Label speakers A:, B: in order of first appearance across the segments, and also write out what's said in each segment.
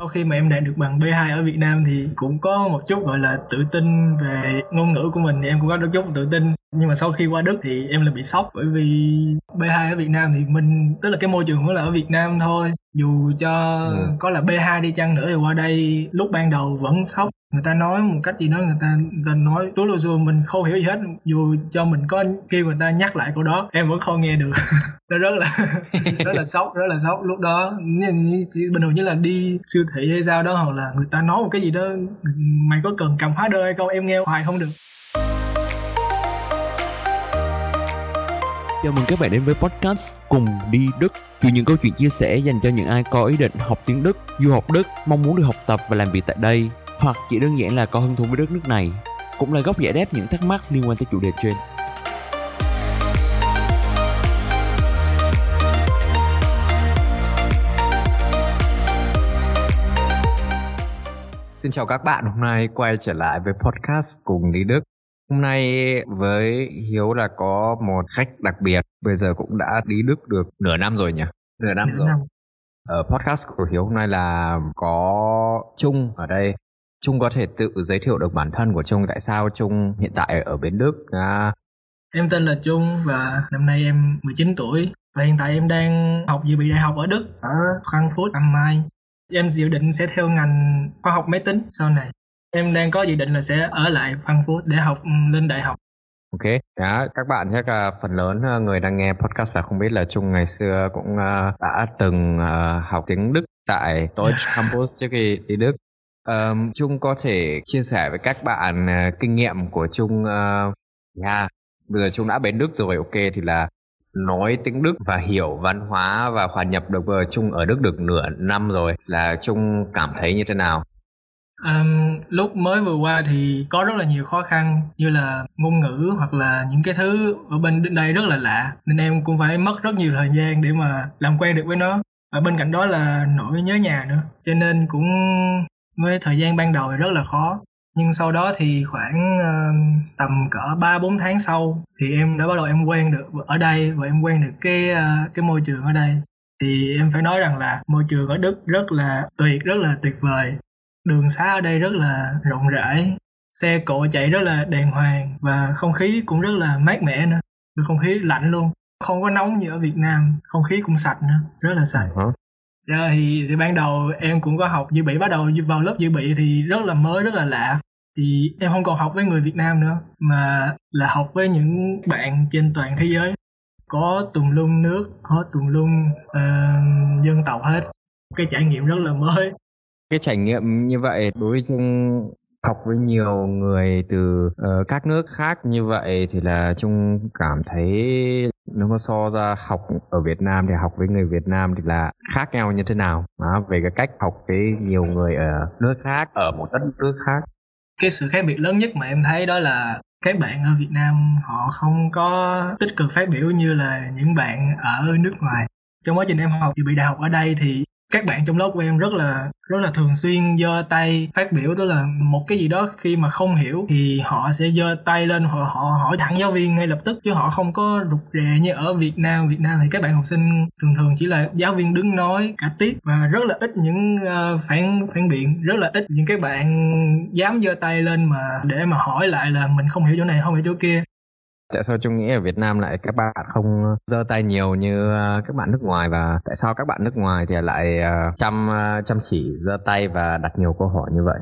A: sau khi mà em đạt được bằng B2 ở Việt Nam thì cũng có một chút gọi là tự tin về ngôn ngữ của mình thì em cũng có được chút tự tin nhưng mà sau khi qua Đức thì em là bị sốc bởi vì B2 ở Việt Nam thì mình tức là cái môi trường cũng là ở Việt Nam thôi. Dù cho ừ. có là B2 đi chăng nữa thì qua đây lúc ban đầu vẫn sốc. Người ta nói một cách gì đó người ta người ta nói túi lô xua mình không hiểu gì hết dù cho mình có kêu người ta nhắc lại câu đó em vẫn không nghe được. Nó rất là rất là sốc rất là sốc. Lúc đó như, như, bình thường như là đi siêu thị hay sao đó hoặc là người ta nói một cái gì đó mày có cần cầm hóa đơn hay không? Em nghe hoài không được
B: Chào mừng các bạn đến với podcast Cùng đi Đức Chuyện những câu chuyện chia sẻ dành cho những ai có ý định học tiếng Đức, du học Đức, mong muốn được học tập và làm việc tại đây hoặc chỉ đơn giản là có hứng thú với đất nước này cũng là góc giải đáp những thắc mắc liên quan tới chủ đề trên.
C: Xin chào các bạn, hôm nay quay trở lại với podcast cùng đi Đức. Hôm nay với Hiếu là có một khách đặc biệt, bây giờ cũng đã đi Đức được nửa năm rồi nhỉ? Nửa năm nửa rồi. Năm. Ở podcast của Hiếu hôm nay là có Trung ở đây. Trung có thể tự giới thiệu được bản thân của Trung tại sao Trung hiện tại ở bên Đức à...
A: Em tên là Trung và năm nay em 19 tuổi và hiện tại em đang học dự bị đại học ở Đức ở Frankfurt am Main. Em dự định sẽ theo ngành khoa học máy tính sau này. Em đang có dự định là sẽ ở lại Frankfurt để học lên đại học.
C: Ok, đó, các bạn chắc là phần lớn ờ, người đang nghe podcast là không biết là Trung ngày xưa cũng ờ, đã từng ờ, học tiếng Đức tại Deutsche Campus trước khi đi Đức um, Trung có thể chia sẻ với các bạn kinh nghiệm của Trung uh, yeah. bây giờ Trung đã đến Đức rồi ok thì là nói tiếng Đức và hiểu văn hóa và hòa nhập được với Trung ở Đức được nửa năm rồi là Trung cảm thấy như thế nào?
A: Um, lúc mới vừa qua thì có rất là nhiều khó khăn như là ngôn ngữ hoặc là những cái thứ ở bên đây rất là lạ nên em cũng phải mất rất nhiều thời gian để mà làm quen được với nó. Và bên cạnh đó là nỗi nhớ nhà nữa cho nên cũng với thời gian ban đầu thì rất là khó. Nhưng sau đó thì khoảng uh, tầm cỡ ba bốn tháng sau thì em đã bắt đầu em quen được ở đây và em quen được cái uh, cái môi trường ở đây. Thì em phải nói rằng là môi trường ở Đức rất là tuyệt rất là tuyệt vời đường xá ở đây rất là rộng rãi xe cộ chạy rất là đàng hoàng và không khí cũng rất là mát mẻ nữa. Không khí lạnh luôn không có nóng như ở Việt Nam không khí cũng sạch nữa rất là sạch. Uh-huh. Dạ, thì, thì ban đầu em cũng có học dự bị bắt đầu vào lớp dự bị thì rất là mới rất là lạ. Thì em không còn học với người Việt Nam nữa mà là học với những bạn trên toàn thế giới. Có tùm lum nước có tùm lum uh, dân tộc hết. Cái trải nghiệm rất là mới
C: cái trải nghiệm như vậy đối với học với nhiều người từ uh, các nước khác như vậy thì là trung cảm thấy nếu mà so ra học ở Việt Nam thì học với người Việt Nam thì là khác nhau như thế nào? À, về cái cách học với nhiều người ở nước khác ở một đất nước khác.
A: Cái sự khác biệt lớn nhất mà em thấy đó là các bạn ở Việt Nam họ không có tích cực phát biểu như là những bạn ở nước ngoài. Trong quá trình em học thì bị đại học ở đây thì các bạn trong lớp của em rất là rất là thường xuyên giơ tay phát biểu tức là một cái gì đó khi mà không hiểu thì họ sẽ giơ tay lên họ họ hỏi thẳng giáo viên ngay lập tức chứ họ không có rụt rè như ở Việt Nam. Việt Nam thì các bạn học sinh thường thường chỉ là giáo viên đứng nói cả tiết và rất là ít những uh, phản phản biện rất là ít những các bạn dám giơ tay lên mà để mà hỏi lại là mình không hiểu chỗ này không hiểu chỗ kia
C: tại sao trung nghĩ ở Việt Nam lại các bạn không ờ, giơ tay nhiều như ờ, các bạn nước ngoài và tại sao các bạn nước ngoài thì lại ờ, chăm chăm chỉ giơ tay và đặt nhiều câu hỏi như vậy?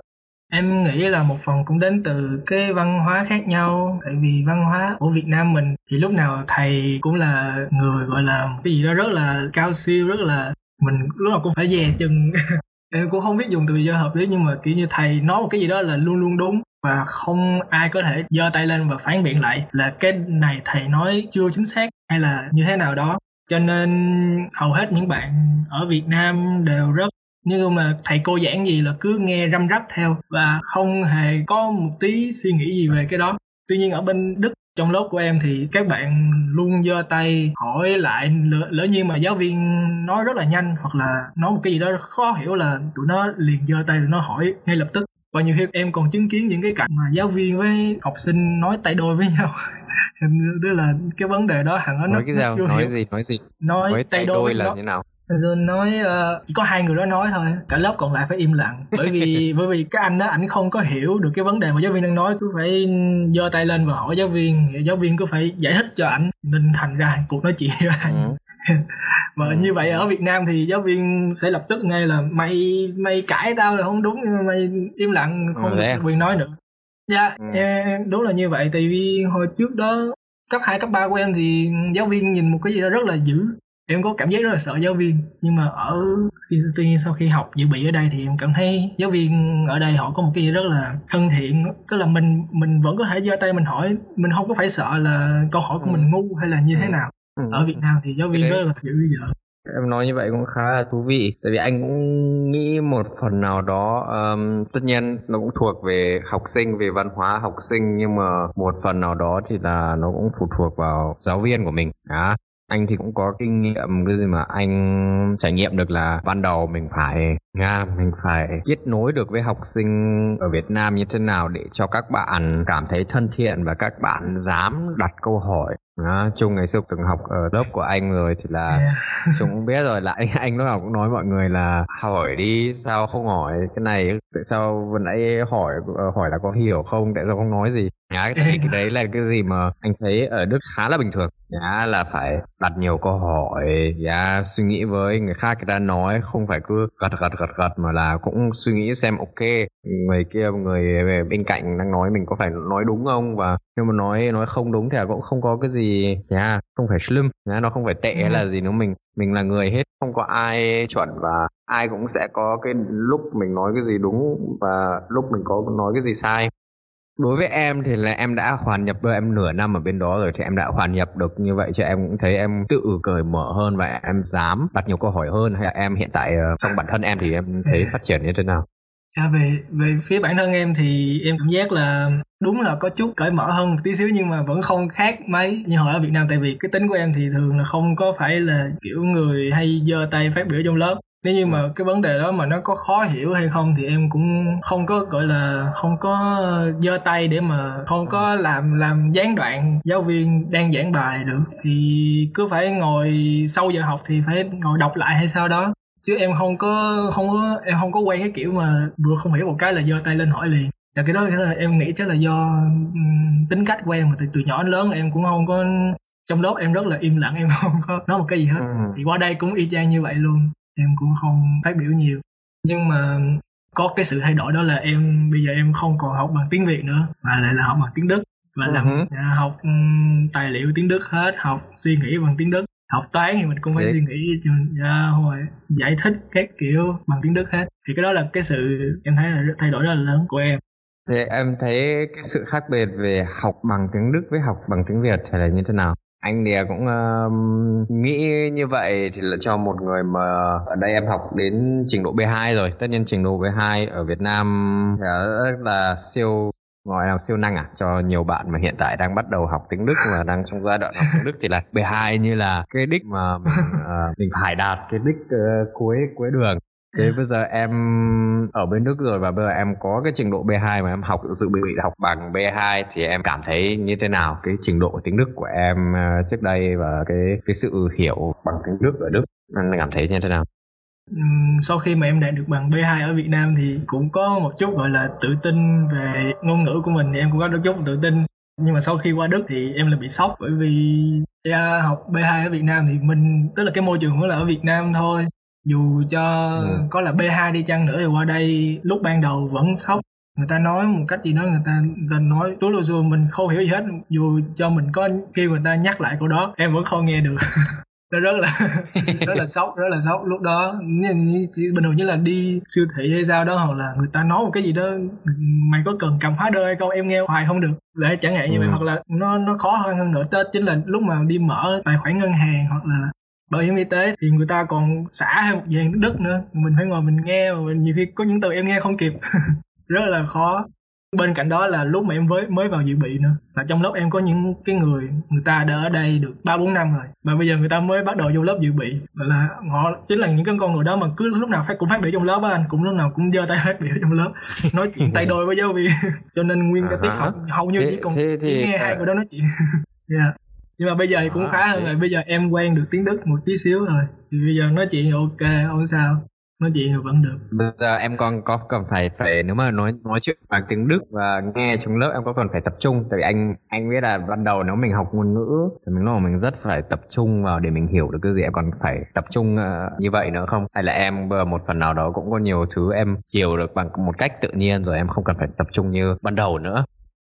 A: Em nghĩ là một phần cũng đến từ cái văn hóa khác nhau. Tại vì văn hóa của Việt Nam mình thì lúc nào thầy cũng là người, gọi là, cái gì đó rất là cao siêu, rất là, mình lúc nào cũng phải dè chừng. em cũng không biết dùng từ gì hợp lý, nhưng mà kiểu như thầy nói một cái gì đó là luôn luôn đúng và không ai có thể giơ tay lên và phản biện lại. Là cái này thầy nói chưa chính xác hay là như thế nào đó. Cho nên hầu hết những bạn ở Việt Nam đều rất như mà thầy cô giảng gì là cứ nghe răm rắp theo và không hề có một tí suy nghĩ gì về cái đó. Tuy nhiên ở bên Đức trong lớp của em thì các bạn luôn giơ tay hỏi lại lỡ, lỡ nhiên mà giáo viên nói rất là nhanh hoặc là nói một cái gì đó khó hiểu là tụi nó liền giơ tay tụi nó hỏi ngay lập tức. Và nhiều khi em còn chứng kiến những cái cảnh mà giáo viên với học sinh nói tay đôi với nhau. Tức là cái vấn đề đó hẳn
C: nó nói cái gì? nói gì? Nói gì?
A: Nói,
C: nói tay, tay đôi, đôi là nó, như nào
A: John nói uh, chỉ có hai người đó nói thôi cả lớp còn lại phải im lặng bởi vì bởi vì cái anh đó ảnh không có hiểu được cái vấn đề mà giáo viên đang nói cứ phải giơ tay lên và hỏi giáo viên giáo viên cứ phải giải thích cho ảnh nên thành ra cuộc nói chuyện ừ. và ừ. như vậy ở Việt Nam thì giáo viên sẽ lập tức ngay là mày mày cãi tao là không đúng nhưng mà mày im lặng không ừ, được quyền nói nữa dạ ừ. đúng là như vậy tại vì hồi trước đó cấp 2, cấp 3 của em thì giáo viên nhìn một cái gì đó rất là dữ em có cảm giác rất là sợ giáo viên nhưng mà ở khi tuy nhiên sau khi học dự bị ở đây thì em cảm thấy giáo viên ở đây họ có một cái gì rất là thân thiện tức là mình mình vẫn có thể giơ tay mình hỏi mình không có phải sợ là câu hỏi của mình ngu hay là như thế ừ. nào ừ. ở Việt Nam thì giáo viên rất là dữ dợ
C: em nói như vậy cũng khá là thú vị tại vì anh cũng nghĩ một phần nào đó um, tất nhiên nó cũng thuộc về học sinh về văn hóa học sinh nhưng mà một phần nào đó thì là nó cũng phụ thuộc vào giáo viên của mình đó anh thì cũng có kinh nghiệm cái gì mà anh trải nghiệm được là ban đầu mình phải nga mình phải kết nối được với học sinh ở Việt Nam như thế nào để cho các bạn cảm thấy thân thiện và các bạn dám đặt câu hỏi. Đó, Trung ngày xưa từng học ở lớp của anh rồi thì là yeah. Trung cũng biết rồi là anh anh lúc nào cũng nói mọi người là hỏi đi sao không hỏi? Cái này tại sao vừa nãy hỏi ờ, hỏi là có hiểu không tại sao không nói gì nhá cái, cái đấy là cái gì mà anh thấy ở Đức khá là bình thường. Nhá là phải đặt nhiều câu hỏi nhá suy nghĩ với người khác người ta nói không phải cứ gật gật gật gật mà là cũng suy nghĩ xem ok người kia người bên cạnh đang nói mình có phải nói đúng không? Và nếu mà nói nói không đúng thì cũng không có cái gì nhá không phải slim nhá nó không phải tệ ừ. là gì nữa. Mình mình là người hết không có ai chuẩn và ai cũng sẽ có cái lúc mình nói cái gì đúng và lúc mình có nói cái gì sai đối với em thì là em đã hoàn nhập với em nửa năm ở bên đó rồi thì em đã hoàn nhập được như vậy cho em cũng thấy em tự cởi mở hơn và em dám đặt nhiều câu hỏi hơn. Hay là em hiện tại ờ, trong bản thân em thì em thấy phát triển như thế nào?
A: À, về về phía bản thân em thì em cảm giác là đúng là có chút cởi mở hơn một tí xíu nhưng mà vẫn không khác mấy như hồi ở Việt Nam. Tại vì cái tính của em thì thường là không có phải là kiểu người hay giơ tay phát biểu trong lớp nếu như mà cái vấn đề đó mà nó có khó hiểu hay không thì em cũng không có gọi là không có giơ tay để mà không có làm làm gián đoạn giáo viên đang giảng bài được. Thì cứ phải ngồi sau giờ học thì phải ngồi đọc lại hay sao đó. Chứ em không có không có em không có quen cái kiểu mà vừa không hiểu một cái là giơ tay lên hỏi liền. Và cái đó là em nghĩ chắc là do tính cách của em mà từ từ nhỏ đến lớn em cũng không có trong lớp em rất là im lặng em không có nói một cái gì hết. Ừ. thì qua đây cũng y chang như vậy luôn em cũng không phát biểu nhiều. Nhưng mà có cái sự thay đổi đó là em bây giờ em không còn học bằng tiếng việt nữa mà lại là học bằng tiếng đức. Và làm uh-huh. học um, tài liệu tiếng đức hết học suy nghĩ bằng tiếng đức. Học toán thì mình cũng phải suy nghĩ dạ, hồi giải thích các kiểu bằng tiếng đức hết. Thì cái đó là cái sự em thấy là thay đổi rất là lớn của em.
C: Thì em thấy cái sự khác biệt về học bằng tiếng đức với học bằng tiếng việt thì là như thế nào anh thì cũng uh, nghĩ như vậy thì là cho một người mà ở đây em học đến trình độ B2 rồi. Tất nhiên trình độ B2 ở Việt Nam rất là siêu gọi là siêu năng à cho nhiều bạn mà hiện tại đang bắt đầu học tiếng Đức và đang trong giai đoạn học tiếng Đức thì là B2 như là cái đích mà mình, uh, mình phải đạt cái đích uh, cuối cuối đường thế bây giờ em ở bên Đức rồi và bây giờ em có cái trình độ B2 mà em học sự bị học bằng B2 thì em cảm thấy như thế nào? Cái trình độ tiếng Đức của em ờ, trước đây và cái cái sự hiểu bằng tiếng Đức ở Đức, em cảm thấy như thế nào?
A: Sau khi mà em đạt được bằng B2 ở Việt Nam thì cũng có một chút gọi là tự tin về ngôn ngữ của mình thì em cũng có đôi chút tự tin. Nhưng mà sau khi qua Đức thì em là bị sốc bởi vì ra học B2 ở Việt Nam thì mình, tức là cái môi trường vẫn là ở Việt Nam thôi dù cho ừ. có là B2 đi chăng nữa thì qua đây lúc ban đầu vẫn sốc. Người ta nói một cách gì đó người ta gần nói túi lô mình không hiểu gì hết. Dù cho mình có kêu người ta nhắc lại câu đó em vẫn không nghe được. Nó rất là rất là sốc rất là sốc. Lúc đó như, như bình thường như là đi siêu thị hay sao đó hoặc là người ta nói một cái gì đó mày có cần cầm hóa đơn hay không? Em nghe hoài không được. Để chẳng hạn như ừ. vậy hoặc là nó nó khó hơn hơn nữa. Đó chính là lúc mà đi mở tài khoản ngân hàng hoặc là bảo hiểm y tế thì người ta còn xả thêm một dàn đất nữa. Mình phải ngồi mình nghe mà mình nhiều khi có những từ em nghe không kịp. Rất là khó. Bên cạnh đó là lúc mà em mới mới vào dự bị nữa là trong lớp em có những cái người người ta đã ở đây được ba bốn năm rồi mà bây giờ người ta mới bắt đầu vô lớp dự bị. Là họ chính là những cái con người đó mà cứ lúc nào phải cũng phát biểu trong lớp á anh cũng lúc nào cũng giơ tay phát biểu trong lớp nói chuyện tay đôi với giáo viên. Cho nên nguyên cái tiết học hầu như chỉ còn
C: thế thì...
A: nghe hai người đó nói chuyện. Yeah. Nhưng mà bây giờ thì cũng
C: À,
A: khá hơn rồi. Bây giờ em quen được tiếng đức một tí xíu rồi. Thì bây giờ nói chuyện ok không sao. Nói chuyện thì vẫn được.
C: Bây giờ em còn có cần phải phải nếu mà nói nói chuyện bằng tiếng Đức và nghe trong lớp em có cần phải tập trung? Tại vì anh anh biết là ban đầu nếu mình học ngôn ngữ thì mình lúc mình rất phải tập trung vào để mình hiểu được cái gì. Em còn phải tập trung ờ, như vậy nữa không? Hay là em một phần nào đó cũng có nhiều thứ em hiểu được bằng một cách tự nhiên rồi em không cần phải tập trung như ban đầu nữa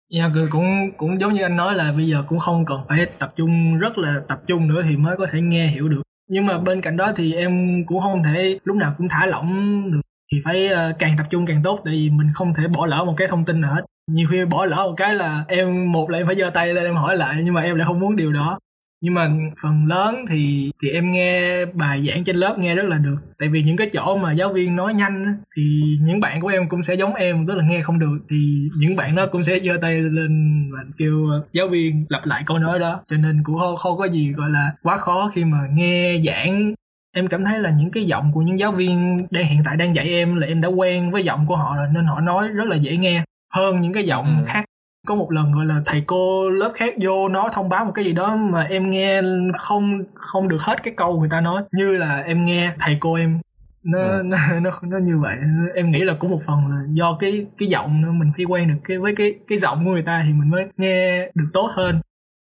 A: Dạ yeah, cũng cũng giống như anh nói là bây giờ cũng không cần phải tập trung rất là tập trung nữa thì mới có thể nghe hiểu được. Nhưng mà bên cạnh đó thì em cũng không thể lúc nào cũng thả lỏng được thì phải ờ, càng tập trung càng tốt tại vì mình không thể bỏ lỡ một cái thông tin nào hết. Nhiều khi bỏ lỡ một cái là em một là em phải giơ tay lên em hỏi lại nhưng mà em lại không muốn điều đó. Nhưng mà phần lớn thì thì em nghe bài giảng trên lớp nghe rất là được. Tại vì những cái chỗ mà giáo viên nói nhanh á, thì những bạn của em cũng sẽ giống em tức là nghe không được thì những bạn đó cũng sẽ giơ tay lên và kêu ờ, giáo viên lặp lại câu nói đó cho nên cũng không, không có gì gọi là quá khó khi mà nghe giảng em cảm thấy là những cái giọng của những giáo viên đang hiện tại đang dạy em là em đã quen với giọng của họ rồi nên họ nói rất là dễ nghe hơn những cái giọng
C: Ừ.
A: khác có một lần gọi là thầy cô lớp khác vô nói thông báo một cái gì đó mà em nghe không không được hết cái câu người ta nói. Như là em nghe thầy cô em nó
C: Ừ.
A: nó, nó nó như vậy. Em nghĩ là cũng một phần là do cái cái giọng nữa mình phải quen được cái với cái cái giọng của người ta thì mình mới nghe được tốt hơn.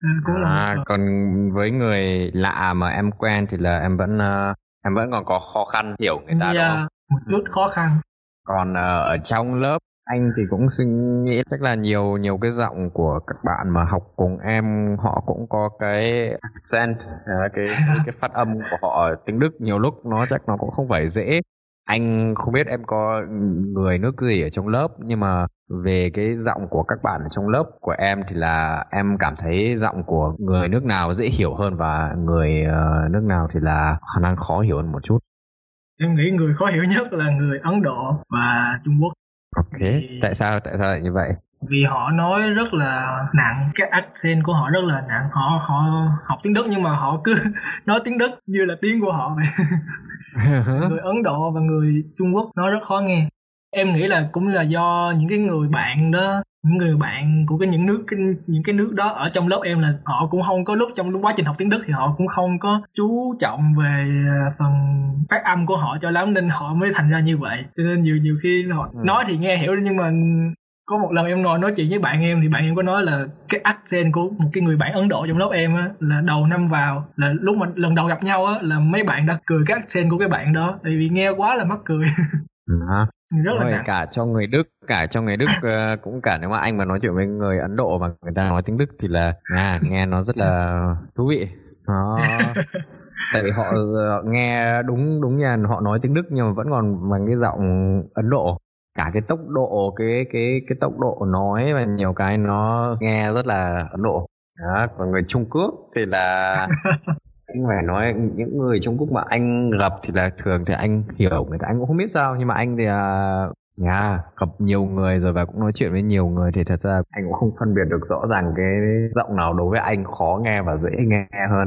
A: Ừ, cũng là
C: à, còn với người lạ mà em quen thì là em vẫn ờ, em vẫn còn có khó khăn hiểu người ta đúng
A: Dạ,
C: không?
A: một chút khó khăn.
C: Còn ờ, ở trong lớp anh thì cũng suy nghĩ chắc là nhiều nhiều cái giọng của các bạn mà học cùng em họ cũng có cái accent à, cái, cái phát âm của họ tiếng Đức nhiều lúc nó chắc nó cũng không phải dễ. Anh không biết em có người nước gì ở trong lớp nhưng mà về cái giọng của các bạn ở trong lớp của em thì là em cảm thấy giọng của người nước nào dễ hiểu hơn và người ờ, nước nào thì là khả năng khó hiểu hơn một chút.
A: Em nghĩ người khó hiểu nhất là người Ấn Độ và Trung Quốc
C: ok tại sao tại sao lại như vậy?
A: vì họ nói rất là nặng cái accent của họ rất là nặng. Họ họ học tiếng Đức nhưng mà họ cứ nói tiếng Đức như là tiếng của họ vậy. Người Ấn Độ và người Trung Quốc nói rất khó nghe em nghĩ là cũng là do những cái người bạn đó những người bạn của cái những nước cái, những cái nước đó ở trong lớp em là họ cũng không có lúc trong quá trình học tiếng Đức thì họ cũng không có chú trọng về à, phần phát âm của họ cho lắm nên họ mới thành ra như vậy. Cho nên nhiều nhiều khi họ
C: Ừ.
A: nói thì nghe hiểu nhưng mà có một lần em ngồi nói chuyện với bạn em thì bạn em có nói là cái accent của một cái người bạn Ấn Độ trong lớp em á là đầu năm vào là lúc mà lần đầu gặp nhau á là mấy bạn đã cười cái accent của cái bạn đó tại vì nghe quá là mắc cười.
C: À,
A: rất là nặng
C: cả cho người Đức cả cho người Đức ờ, cũng cả nếu mà anh mà nói chuyện với người Ấn Độ mà người ta nói tiếng Đức thì là à, nghe nó rất là thú vị. Nó tại vì họ ờ, nghe đúng đúng nha họ nói tiếng Đức nhưng mà vẫn còn bằng cái giọng Ấn Độ. Cả cái tốc độ cái cái cái tốc độ nói và nhiều cái nó nghe rất là Ấn Độ. Đó, còn người Trung Quốc thì là anh phải nói những người Trung Quốc mà anh gặp thì là thường thì anh hiểu người ta anh cũng không biết sao. Nhưng mà anh thì à, nhà gặp nhiều người rồi và cũng nói chuyện với nhiều người thì thật ra anh cũng không phân biệt được rõ ràng cái giọng nào đối với anh khó nghe và dễ nghe hơn.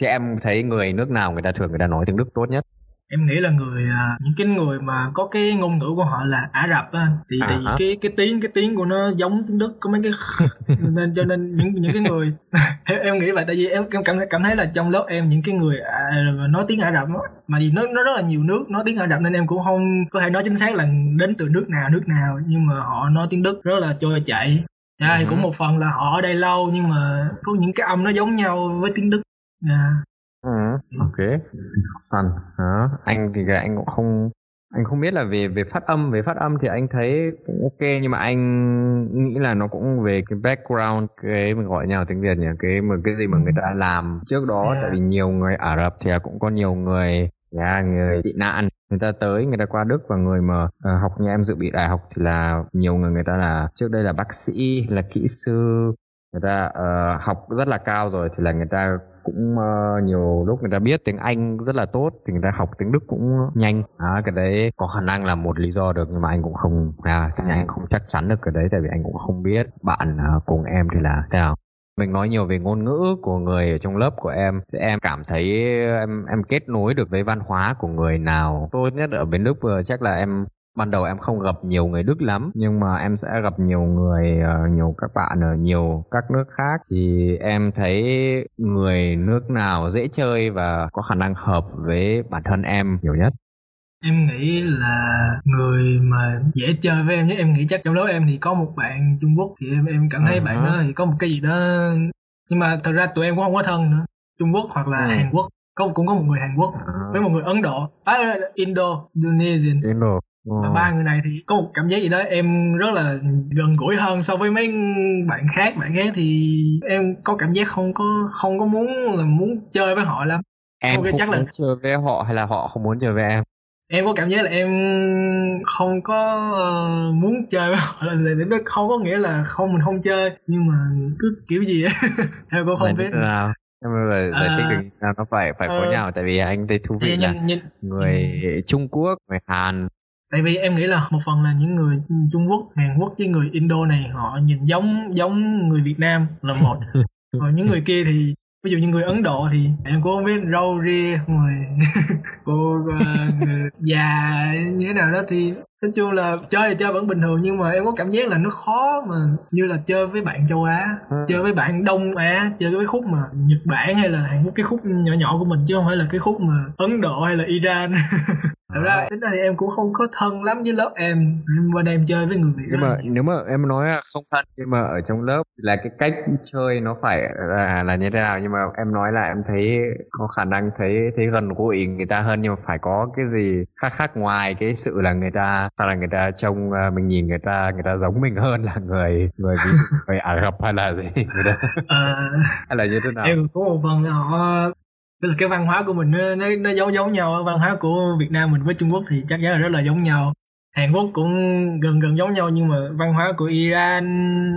C: Thì em thấy người nước nào người ta thường người ta nói tiếng Đức tốt nhất?
A: Em nghĩ là người à, những cái người mà có cái ngôn ngữ của họ là Ả Rập á thì,
C: À hả.
A: cái cái tiếng cái tiếng của nó giống tiếng Đức có mấy cái nên cho nên những những cái người em, em nghĩ vậy tại vì em, em cảm cảm thấy là trong lớp em những cái người à, nói tiếng Ả Rập á mà vì nó nó rất là nhiều nước nói tiếng Ả Rập nên em cũng không có thể nói chính xác là đến từ nước nào nước nào nhưng mà họ nói tiếng Đức rất là trôi chảy Dạ, thì
C: Ừ.
A: cũng một phần là họ ở đây lâu nhưng mà có những cái âm nó giống nhau với tiếng Đức Dạ.
C: Ừ, ok fun đó. anh thì cái anh cũng không anh không biết là về về phát âm về phát âm thì anh thấy cũng ok nhưng mà anh nghĩ là nó cũng về cái background cái mình gọi nhau tiếng Việt nhỉ cái mà cái gì mà người ta làm trước đó
A: Yeah.
C: tại vì nhiều người Ả Rập thì cũng có nhiều người yeah, người tị nạn người ta tới người ta qua Đức và người mà ờ, học như em dự bị đại học thì là nhiều người người ta là trước đây là bác sĩ là kỹ sư người ta uh, học rất là cao rồi thì là người ta cũng uh, nhiều lúc người ta biết tiếng Anh rất là tốt thì người ta học tiếng Đức cũng nhanh. À, cái đấy có khả năng là một lý do được nhưng mà anh cũng không à, anh không chắc chắn được cái đấy tại vì anh cũng không biết. Bạn uh, cùng em thì là thế nào? Mình nói nhiều về ngôn ngữ của người ở trong lớp của em. Thì em cảm thấy em em kết nối được với văn hóa của người nào tốt nhất ở bên Đức vừa chắc là em ban đầu em không gặp nhiều người Đức lắm nhưng mà em sẽ gặp nhiều người uh, nhiều các bạn ở nhiều các nước khác. Thì em thấy người nước nào dễ chơi và có khả năng hợp với bản thân em nhiều nhất?
A: Em nghĩ là người mà dễ chơi với em nhất em nghĩ chắc trong đó em thì có một bạn Trung Quốc thì em em cảm thấy uh-huh. bạn đó thì có một cái gì đó nhưng mà thật ra tụi em cũng không có thân nữa. Trung Quốc hoặc là uh Hàn Quốc có cũng có một người Hàn Quốc uh-huh. với một người Ấn Độ. À, Indo Indonesian.
C: Indo
A: và ba người này thì có một cảm giác gì đó em rất là gần gũi hơn so với mấy bạn khác. Bạn khác thì em có cảm giác không có không có muốn là muốn chơi với họ lắm.
C: Em không, không chắc là chơi với họ hay là họ không muốn chơi với em?
A: Em có cảm giác là em không có uh, muốn chơi với họ. Là nó không có nghĩa là không mình không chơi nhưng mà cứ kiểu gì á em cũng không biết
C: nào em là giải thích được nó phải phải có ờ. nhau tại vì anh thấy thú vị là nhìn, nhìn, người ừ. Trung Quốc người Hàn
A: tại vì em nghĩ là một phần là những người Trung Quốc Hàn Quốc với người Indo này họ nhìn giống giống người Việt Nam là một còn những người kia thì ví dụ như người Ấn Độ thì em cũng không biết râu ria người cô uh, người già như thế nào đó thì nói chung là chơi thì chơi vẫn bình thường nhưng mà em có cảm giác là nó khó mà như là chơi với bạn châu Á ừ. chơi với bạn Đông Á chơi với khúc mà Nhật Bản hay là Hàn Quốc cái khúc nhỏ nhỏ của mình chứ không phải là cái khúc mà Ấn Độ hay là Iran thật ra tính ra thì em cũng không có thân lắm với lớp em đây em chơi với người Việt
C: nhưng mà nếu mà em nói là không thân nhưng mà ở trong lớp là cái cách chơi nó phải là là như thế nào? Nhưng mà em nói là em thấy có khả năng thấy thấy gần gũi người ta hơn nhưng mà phải có cái gì khác khác ngoài cái sự là người ta hoặc là người ta trông à, mình nhìn người ta người ta giống mình hơn là người người ví dụ người Ả Rập hay là gì? Người ta à, hay là như thế nào?
A: Em có một phần họ tức là cái văn hóa của mình nó nó, nó giống giống nhau. Văn hóa của Việt Nam mình với Trung Quốc thì chắc chắn là rất là giống nhau. Hàn Quốc cũng gần gần giống nhau nhưng mà văn hóa của Iran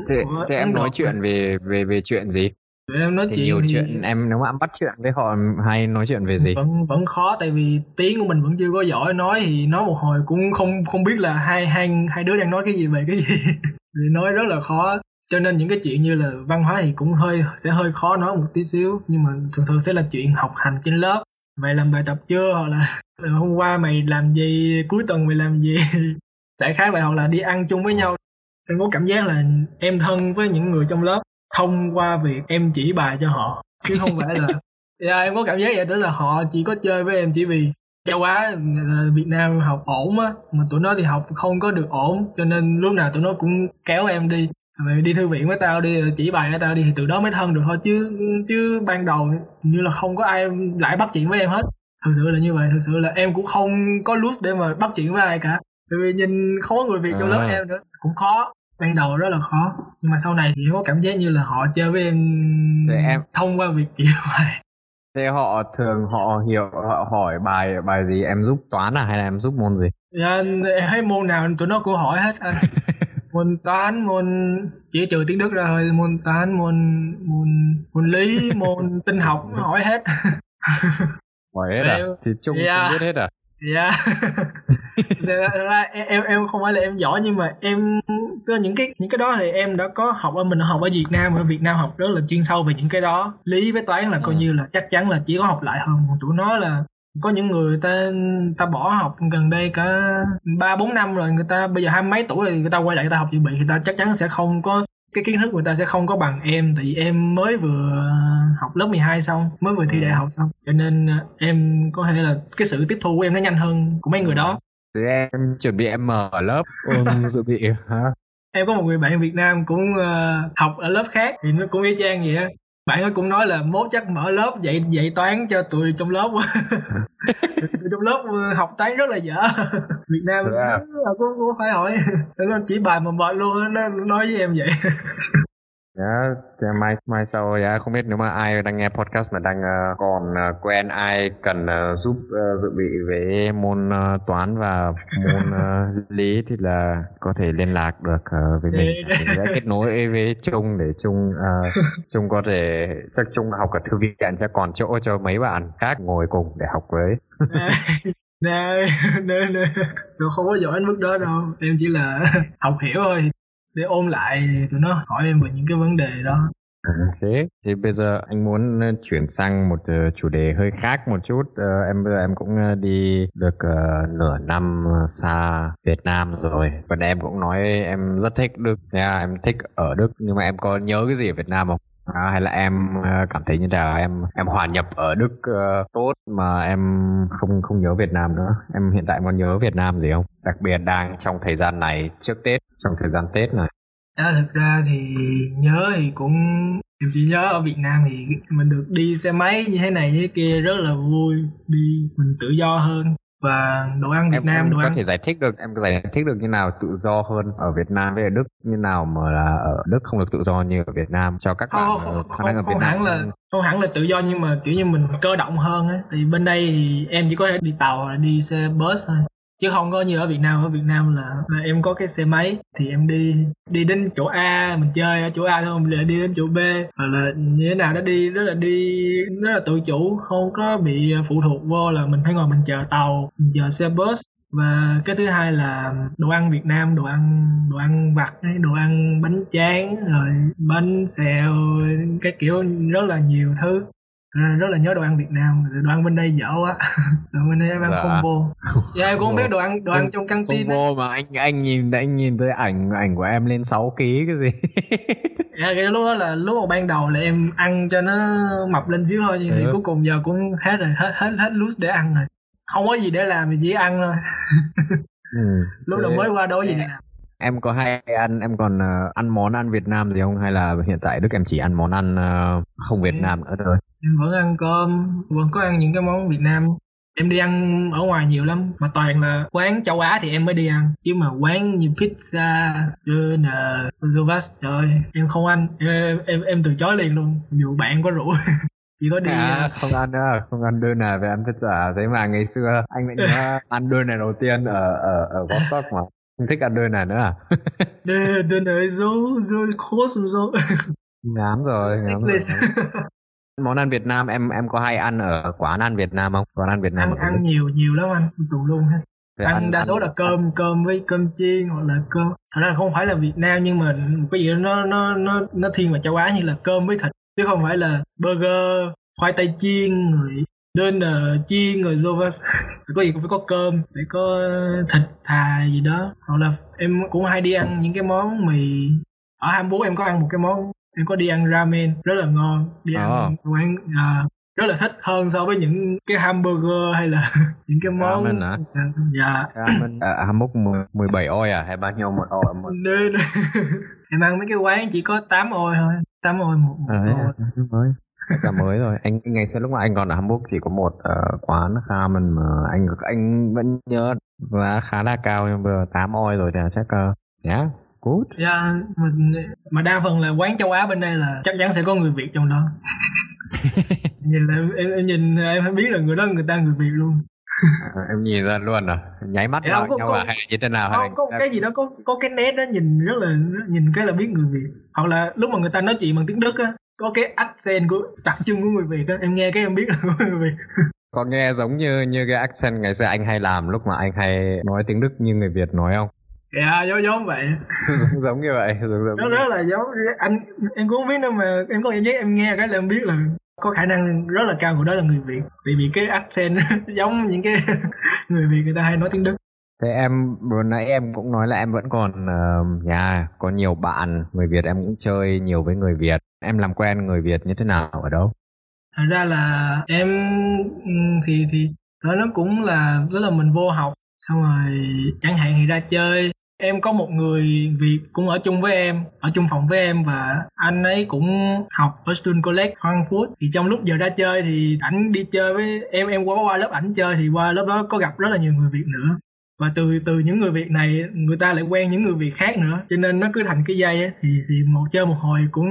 C: thế, của thế em nói chuyện về về về chuyện gì?
A: Em nói
C: thì
A: chuyện
C: nhiều thì... chuyện em nếu mà em bắt chuyện với họ hay nói chuyện về gì?
A: Vẫn vẫn khó tại vì tiếng của mình vẫn chưa có giỏi. Nói thì nói một hồi cũng không không biết là hai hai hai đứa đang nói cái gì về cái gì. Thì nói rất là khó cho nên những cái chuyện như là văn hóa thì cũng hơi sẽ hơi khó nói một tí xíu nhưng mà thường thường sẽ là chuyện học hành trên lớp. Mày làm bài tập chưa? Hoặc là hôm qua mày làm gì? Cuối tuần mày làm gì? Đại khái vậy hoặc là đi ăn chung với nhau. Em có cảm giác là em thân với những người trong lớp thông qua việc em chỉ bài cho họ. Chứ không phải là yeah, dạ, em có cảm giác vậy tức là họ chỉ có chơi với em chỉ vì châu Á Việt Nam học ổn á mà tụi nó thì học không có được ổn cho nên lúc nào tụi nó cũng kéo em đi mày đi thư viện với tao đi chỉ bài với tao đi thì từ đó mới thân được thôi. Chứ chứ ban đầu như là không có ai lại bắt chuyện với em hết. Thực sự là như vậy thực sự là em cũng không có lút để mà bắt chuyện với ai cả. Tại vì nhìn không có người việt trong à. lớp em nữa cũng khó. Ban đầu rất là khó. Nhưng mà sau này thì có cảm giác như là họ chơi với em, em... thông qua việc chỉ bài
C: thế họ thường họ hiểu họ hỏi bài bài gì? Em giúp toán à hay là em giúp môn gì?
A: Dạ hay môn nào tụi nó cũng hỏi hết anh môn toán môn chỉ trừ tiếng đức ra thôi môn toán môn môn môn lý môn tinh học hỏi hết
C: hỏi hết à thì chung yeah. biết hết à
A: dạ yeah. ra em em không phải là em giỏi nhưng mà em có những cái những cái đó thì em đã có học ở mình học ở Việt Nam ở Việt Nam học rất là chuyên sâu về những cái đó lý với toán là coi ừ. như là chắc chắn là chỉ có học lại hơn còn tụi nó là có những người ta ta bỏ học gần đây cả ba bốn năm rồi người ta bây giờ hai mấy tuổi rồi người ta quay lại người ta học dự bị người ta chắc chắn sẽ không có cái kiến thức người ta sẽ không có bằng em. Tại vì em mới vừa học lớp 12 xong mới vừa thi đại học xong. Cho nên à, em có thể là cái sự tiếp thu của em nó nhanh hơn của mấy người đó.
C: Thì em chuẩn bị em mở lớp. Ôn dự bị hả?
A: Em có một người bạn Việt Nam cũng uh, học ở lớp khác thì nó cũng y chang vậy á bạn ấy cũng nói là mốt chắc mở lớp dạy dạy toán cho tụi trong lớp. Tụi trong lớp học toán rất là dở. Việt nam yeah. cũng, cũng phải hỏi. Nó chỉ bài mà mệt luôn nó nói với em vậy
C: Dạ, yeah, mai mai sau dạ không biết nếu mà ai đang nghe podcast mà đang uh, còn uh, quen ai cần uh, giúp uh, dự bị về môn uh, toán và môn uh, lý thì là có thể liên lạc được uh, với mình. Mình sẽ kết nối với Trung để Trung uh, Trung có thể chắc Trung học ở thư viện sẽ còn chỗ cho mấy bạn khác ngồi cùng để học với.
A: nè nè nè nó không có giỏi đến mức đó đâu em chỉ là học hiểu thôi để ôm lại tụi nó hỏi em về những cái vấn đề đó.
C: À, ok, thì bây giờ anh muốn ờ, chuyển sang một ờ, chủ đề hơi khác một chút. Ờ, em bây giờ em cũng đi được nửa năm xa Việt Nam rồi. Và em cũng nói em rất thích Đức. Nha à, em thích ở Đức nhưng mà em có nhớ cái gì ở Việt Nam không? À, hay là em à, cảm thấy như là em em hòa nhập ở Đức uh, tốt mà em không không nhớ Việt Nam nữa. Em hiện tại còn nhớ Việt Nam gì không? Đặc biệt đang trong thời gian này trước Tết trong thời gian Tết này.
A: À, thực ra thì nhớ thì cũng em chỉ nhớ ở Việt Nam thì mình được đi xe máy như thế này như thế kia rất là vui đi mình tự do hơn và đồ ăn Việt
C: em,
A: Nam
C: em
A: đồ
C: có
A: ăn
C: thể giải thích được em có giải thích được như nào tự do hơn ở Việt Nam với ở Đức như nào mà là ở Đức không được tự do như ở Việt Nam cho các bạn
A: không,
C: ờ,
A: không,
C: khả năng ở
A: không,
C: Việt
A: không
C: Nam
A: hẳn là không hẳn là tự do nhưng mà kiểu như mình cơ động hơn á. Thì bên đây thì em chỉ có thể đi tàu hoặc là đi xe bus thôi chứ không có như ở Việt Nam. Ở Việt Nam là, là em có cái xe máy thì em đi đi đến chỗ A mình chơi ở chỗ A thôi mình lại đi đến chỗ B. Hoặc là như thế nào đó đi rất là đi rất là tự chủ không có bị phụ thuộc vô là mình phải ngồi mình chờ tàu mình chờ xe bus. Và cái thứ hai là đồ ăn Việt Nam đồ ăn đồ ăn vặt đồ ăn bánh tráng rồi bánh xèo cái kiểu rất là nhiều thứ rất là nhớ đồ ăn Việt Nam đồ ăn bên đây dở quá đồ ăn bên đây em ăn
C: Dạ.
A: vô dạ em cũng không
C: Vô.
A: biết đồ ăn đồ ăn trong căng tin ấy.
C: vô mà anh anh nhìn anh nhìn tới ảnh ảnh của em lên 6 kg cái gì
A: dạ cái lúc đó là lúc mà ban đầu là em ăn cho nó mập lên xíu thôi nhưng thì
C: Ừ.
A: cuối cùng giờ cũng hết rồi hết hết hết loose để ăn rồi không có gì để làm thì chỉ ăn thôi
C: ừ.
A: lúc đầu mới qua đâu có gì để làm
C: em có hay ăn em còn ờ, ăn món ăn Việt Nam gì không? Hay là hiện tại Đức em chỉ ăn món ăn ờ, không Việt
A: Ừ.
C: Nam nữa thôi?
A: Em vẫn ăn cơm vẫn có ăn những cái món Việt Nam. Em đi ăn ở ngoài nhiều lắm mà toàn là quán châu Á thì em mới đi ăn. Chứ mà quán như pizza burger Zovas trời ơi, em không ăn. Em, em em từ chối liền luôn dù bạn có rủ. Chỉ có đi
C: à,
A: ờ,
C: không ăn nữa không ăn đơn nào về ăn pizza. Thế mà ngày xưa anh lại nhớ ăn đơn này đầu tiên ở ở ở Vostok mà thích ăn đơn này nữa à?
A: Đi nơi dấu dấu khó xuống dấu
C: ngán rồi ngán rồi. Món ăn Việt Nam em em có hay ăn ở quán ăn Việt Nam không? Quán ăn Việt Nam
A: ăn ăn nhiều nhiều lắm anh tù luôn hết
C: Thế
A: ăn đa số là cơm cơm với cơm chiên hoặc là cơm. Thật ra không phải là Việt Nam nhưng mà một cái gì đó nó nó nó nó thiên về châu Á như là cơm với thịt. Chứ không phải là burger khoai tây chiên rồi đơn là chiên rồi Zova phải có gì cũng phải có cơm phải có thịt thà gì đó. Hoặc là em cũng hay đi ăn những cái món mì ở Hamburg em có ăn một cái món em có đi ăn ramen rất là ngon. Đi ăn
C: Ờ.
A: quán à, rất là thích hơn so với những cái hamburger hay là những cái món
C: Ramen hả?
A: À, dạ.
C: Ramen. Ở Hamburg 10 17 oi à? Hay bao nhiêu một oi một
A: nên em ăn mấy cái quán chỉ có 8 ôi thôi. 8 ôi một, một
C: à, đấy
A: ôi
C: à, mới cả mới rồi. Anh ngày xưa lúc mà anh còn ở Hamburg chỉ có một ờ, quán ramen mà anh anh vẫn nhớ giá khá là cao nhưng giờ 8 oi rồi thì chắc uh, yeah good.
A: Dạ mình mà đa phần là quán châu Á bên đây là chắc chắn sẽ có người Việt trong đó. Nhìn là em, em, em nhìn em phải biết là người đó người ta người Việt luôn.
C: À, em nhìn ra luôn à? Nháy mắt
A: Dạ,
C: vào nhau à? Hay là như thế nào? Hay
A: không có cái gì đó có có cái nét đó nhìn rất là nhìn cái là biết người Việt. Hoặc là lúc mà người ta nói chuyện bằng tiếng Đức á có cái accent của đặc trưng của người Việt á em nghe cái em biết là của người Việt.
C: Có nghe giống như như cái accent ngày xưa anh hay làm lúc mà anh hay nói tiếng Đức như người Việt nói không?
A: Dạ giống giống vậy.
C: Giống, giống như vậy giống giống
A: nó rất là giống anh em cũng không biết đâu mà em có cảm giác em nghe cái là em biết là có khả năng rất là cao của đó là người Việt. Vì vì cái accent giống những cái người Việt người ta hay nói tiếng Đức
C: Thế em vừa nãy em cũng nói là em vẫn còn uh, nhà có nhiều bạn người Việt em cũng chơi nhiều với người Việt. Em làm quen người Việt như thế nào ở đâu?
A: thật ra là em ừ, thì thì nó nó cũng là tức là mình vô học xong rồi chẳng hạn thì ra chơi em có một người Việt cũng ở chung với em ở chung phòng với em và anh ấy cũng học ở Student College Frankfurt thì trong lúc giờ ra chơi thì ảnh đi chơi với em em qua qua lớp ảnh chơi thì qua lớp đó có gặp rất là nhiều người Việt nữa và từ từ những người Việt này người ta lại quen những người Việt khác nữa. Cho nên nó cứ thành cái dây á thì thì một chơi một hồi cũng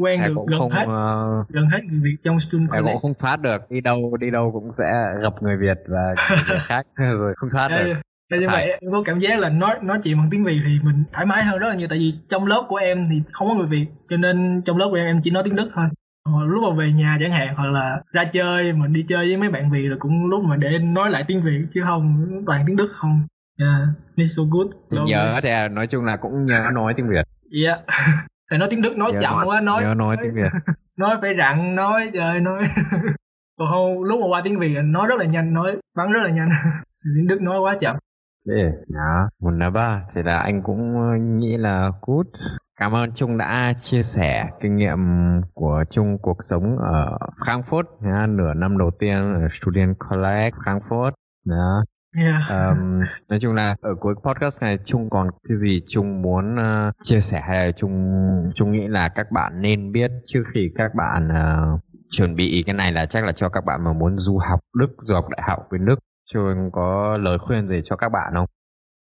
A: quen
C: Em
A: được
C: cũng
A: gần
C: không
A: hết.
C: ờ,
A: gần hết người Việt trong Student
C: em
A: College
C: cũng không thoát được. Đi đâu đi đâu cũng sẽ gặp người Việt và người Việt khác rồi không thoát được.
A: đây như
C: Phải.
A: vậy em có cảm giác là nói nói chuyện bằng tiếng Việt thì mình thoải mái hơn rất là nhiều. Tại vì trong lớp của em thì không có người Việt cho nên trong lớp của em em chỉ nói tiếng Đức thôi hoặc lúc mà về nhà chẳng hạn hoặc là ra chơi mà đi chơi với mấy bạn Việt là cũng lúc mà để nói lại tiếng Việt chứ không toàn tiếng Đức không yeah it's so good
C: Thì nhớ
A: it.
C: thì nói chung là cũng nhớ nói tiếng Việt.
A: yeah tại nói tiếng đức nói
C: nhớ
A: chậm
C: nói,
A: quá nói
C: nhớ nói tiếng việt
A: nói phải rặn nói trời nói còn không lúc mà qua tiếng việt nói rất là nhanh nói bắn rất là nhanh tiếng đức nói quá chậm
C: Thế, đó, wunderbar. Thế là anh cũng nghĩ là good. Cảm ơn Trung đã chia sẻ kinh nghiệm của Trung cuộc sống ở Frankfurt, nhá, nửa năm đầu tiên ở Student College Frankfurt. Đó.
A: yeah.
C: Um, nói chung là ở cuối podcast này Trung còn cái gì Trung muốn uh, chia sẻ hay là Trung Trung nghĩ là các bạn nên biết trước khi các bạn uh, chuẩn bị cái này là chắc là cho các bạn mà muốn du học Đức, du học đại học bên Đức. Trung có lời khuyên gì cho các bạn không?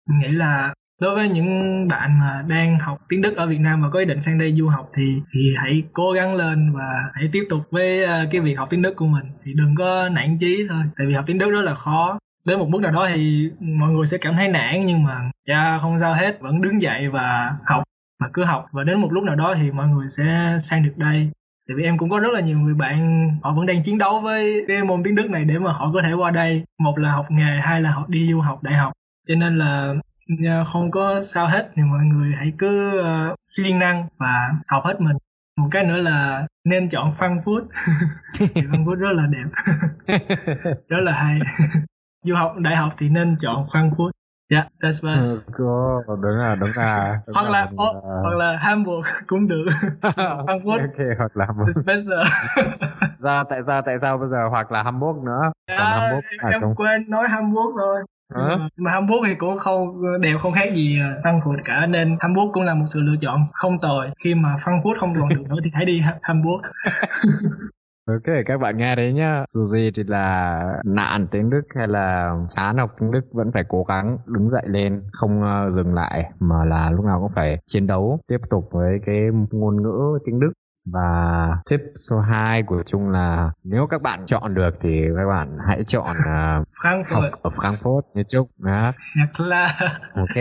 A: Mình nghĩ là đối với những bạn mà đang học tiếng Đức ở Việt Nam và có ý định sang đây du học thì thì hãy cố gắng lên và hãy tiếp tục với ờ, cái việc học tiếng Đức của mình. Thì đừng có nản chí thôi, tại vì học tiếng Đức rất là khó. Đến một mức nào đó thì mọi người sẽ cảm thấy nản, nhưng mà cha không sao hết, vẫn đứng dậy và học, mà cứ học. Và đến một lúc nào đó thì mọi người sẽ sang được đây. Tại vì em cũng có rất là nhiều người bạn, họ vẫn đang chiến đấu với cái môn tiếng Đức này để mà họ có thể qua đây. Một là học nghề, hai là họ đi du học đại học. Cho nên là không có sao hết thì mọi người hãy cứ uh, siêng năng và học hết mình một cái nữa là nên chọn Frankfurt thì Frankfurt rất là đẹp rất là hay du học đại học thì nên chọn Frankfurt Yeah, that's best.
C: Có, đúng là đúng là đúng
A: hoặc là
C: mình,
A: ô,
C: uh,
A: hoặc là Hamburg cũng được. Frankfurt
C: ok hoặc là Hamburg.
A: better.
C: ra tại sao tại sao bây giờ hoặc là Hamburg nữa còn
A: À,
C: Hamburg à,
A: em quên nói Hamburg rồi.
C: Hả?
A: Mà- Mà Hamburg thì cũng không đều không khác gì Frankfurt cả nên Hamburg cũng là một sự lựa chọn không tồi. Khi mà Frankfurt không còn được nữa thì hãy đi Ha- Hamburg.
C: Ok, các bạn nghe đấy nhá. Dù gì thì là nạn tiếng Đức hay là chán học tiếng Đức vẫn phải cố gắng đứng dậy lên, không ờ, dừng lại mà là lúc nào cũng phải chiến đấu tiếp tục với cái ngôn ngữ tiếng Đức. Và tip số 2 của Trung là nếu các bạn chọn được thì các bạn hãy chọn học
A: Frankfurt.
C: ở Frankfurt như Trung. Đó.
A: Là
C: Ok.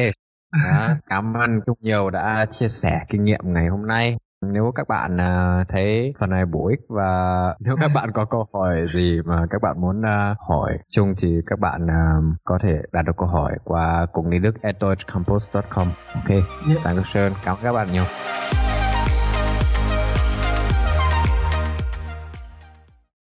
C: Đó. Cảm ơn Trung nhiều đã chia sẻ kinh nghiệm ngày hôm nay. Nếu các bạn à, thấy phần này bổ ích và nếu các bạn có câu hỏi gì mà các bạn muốn à, hỏi Trung thì các bạn à, có thể đặt được câu hỏi qua cùng đi đức com Ok,
A: Yeah.
C: Dankeschön. Cảm ơn các bạn nhiều.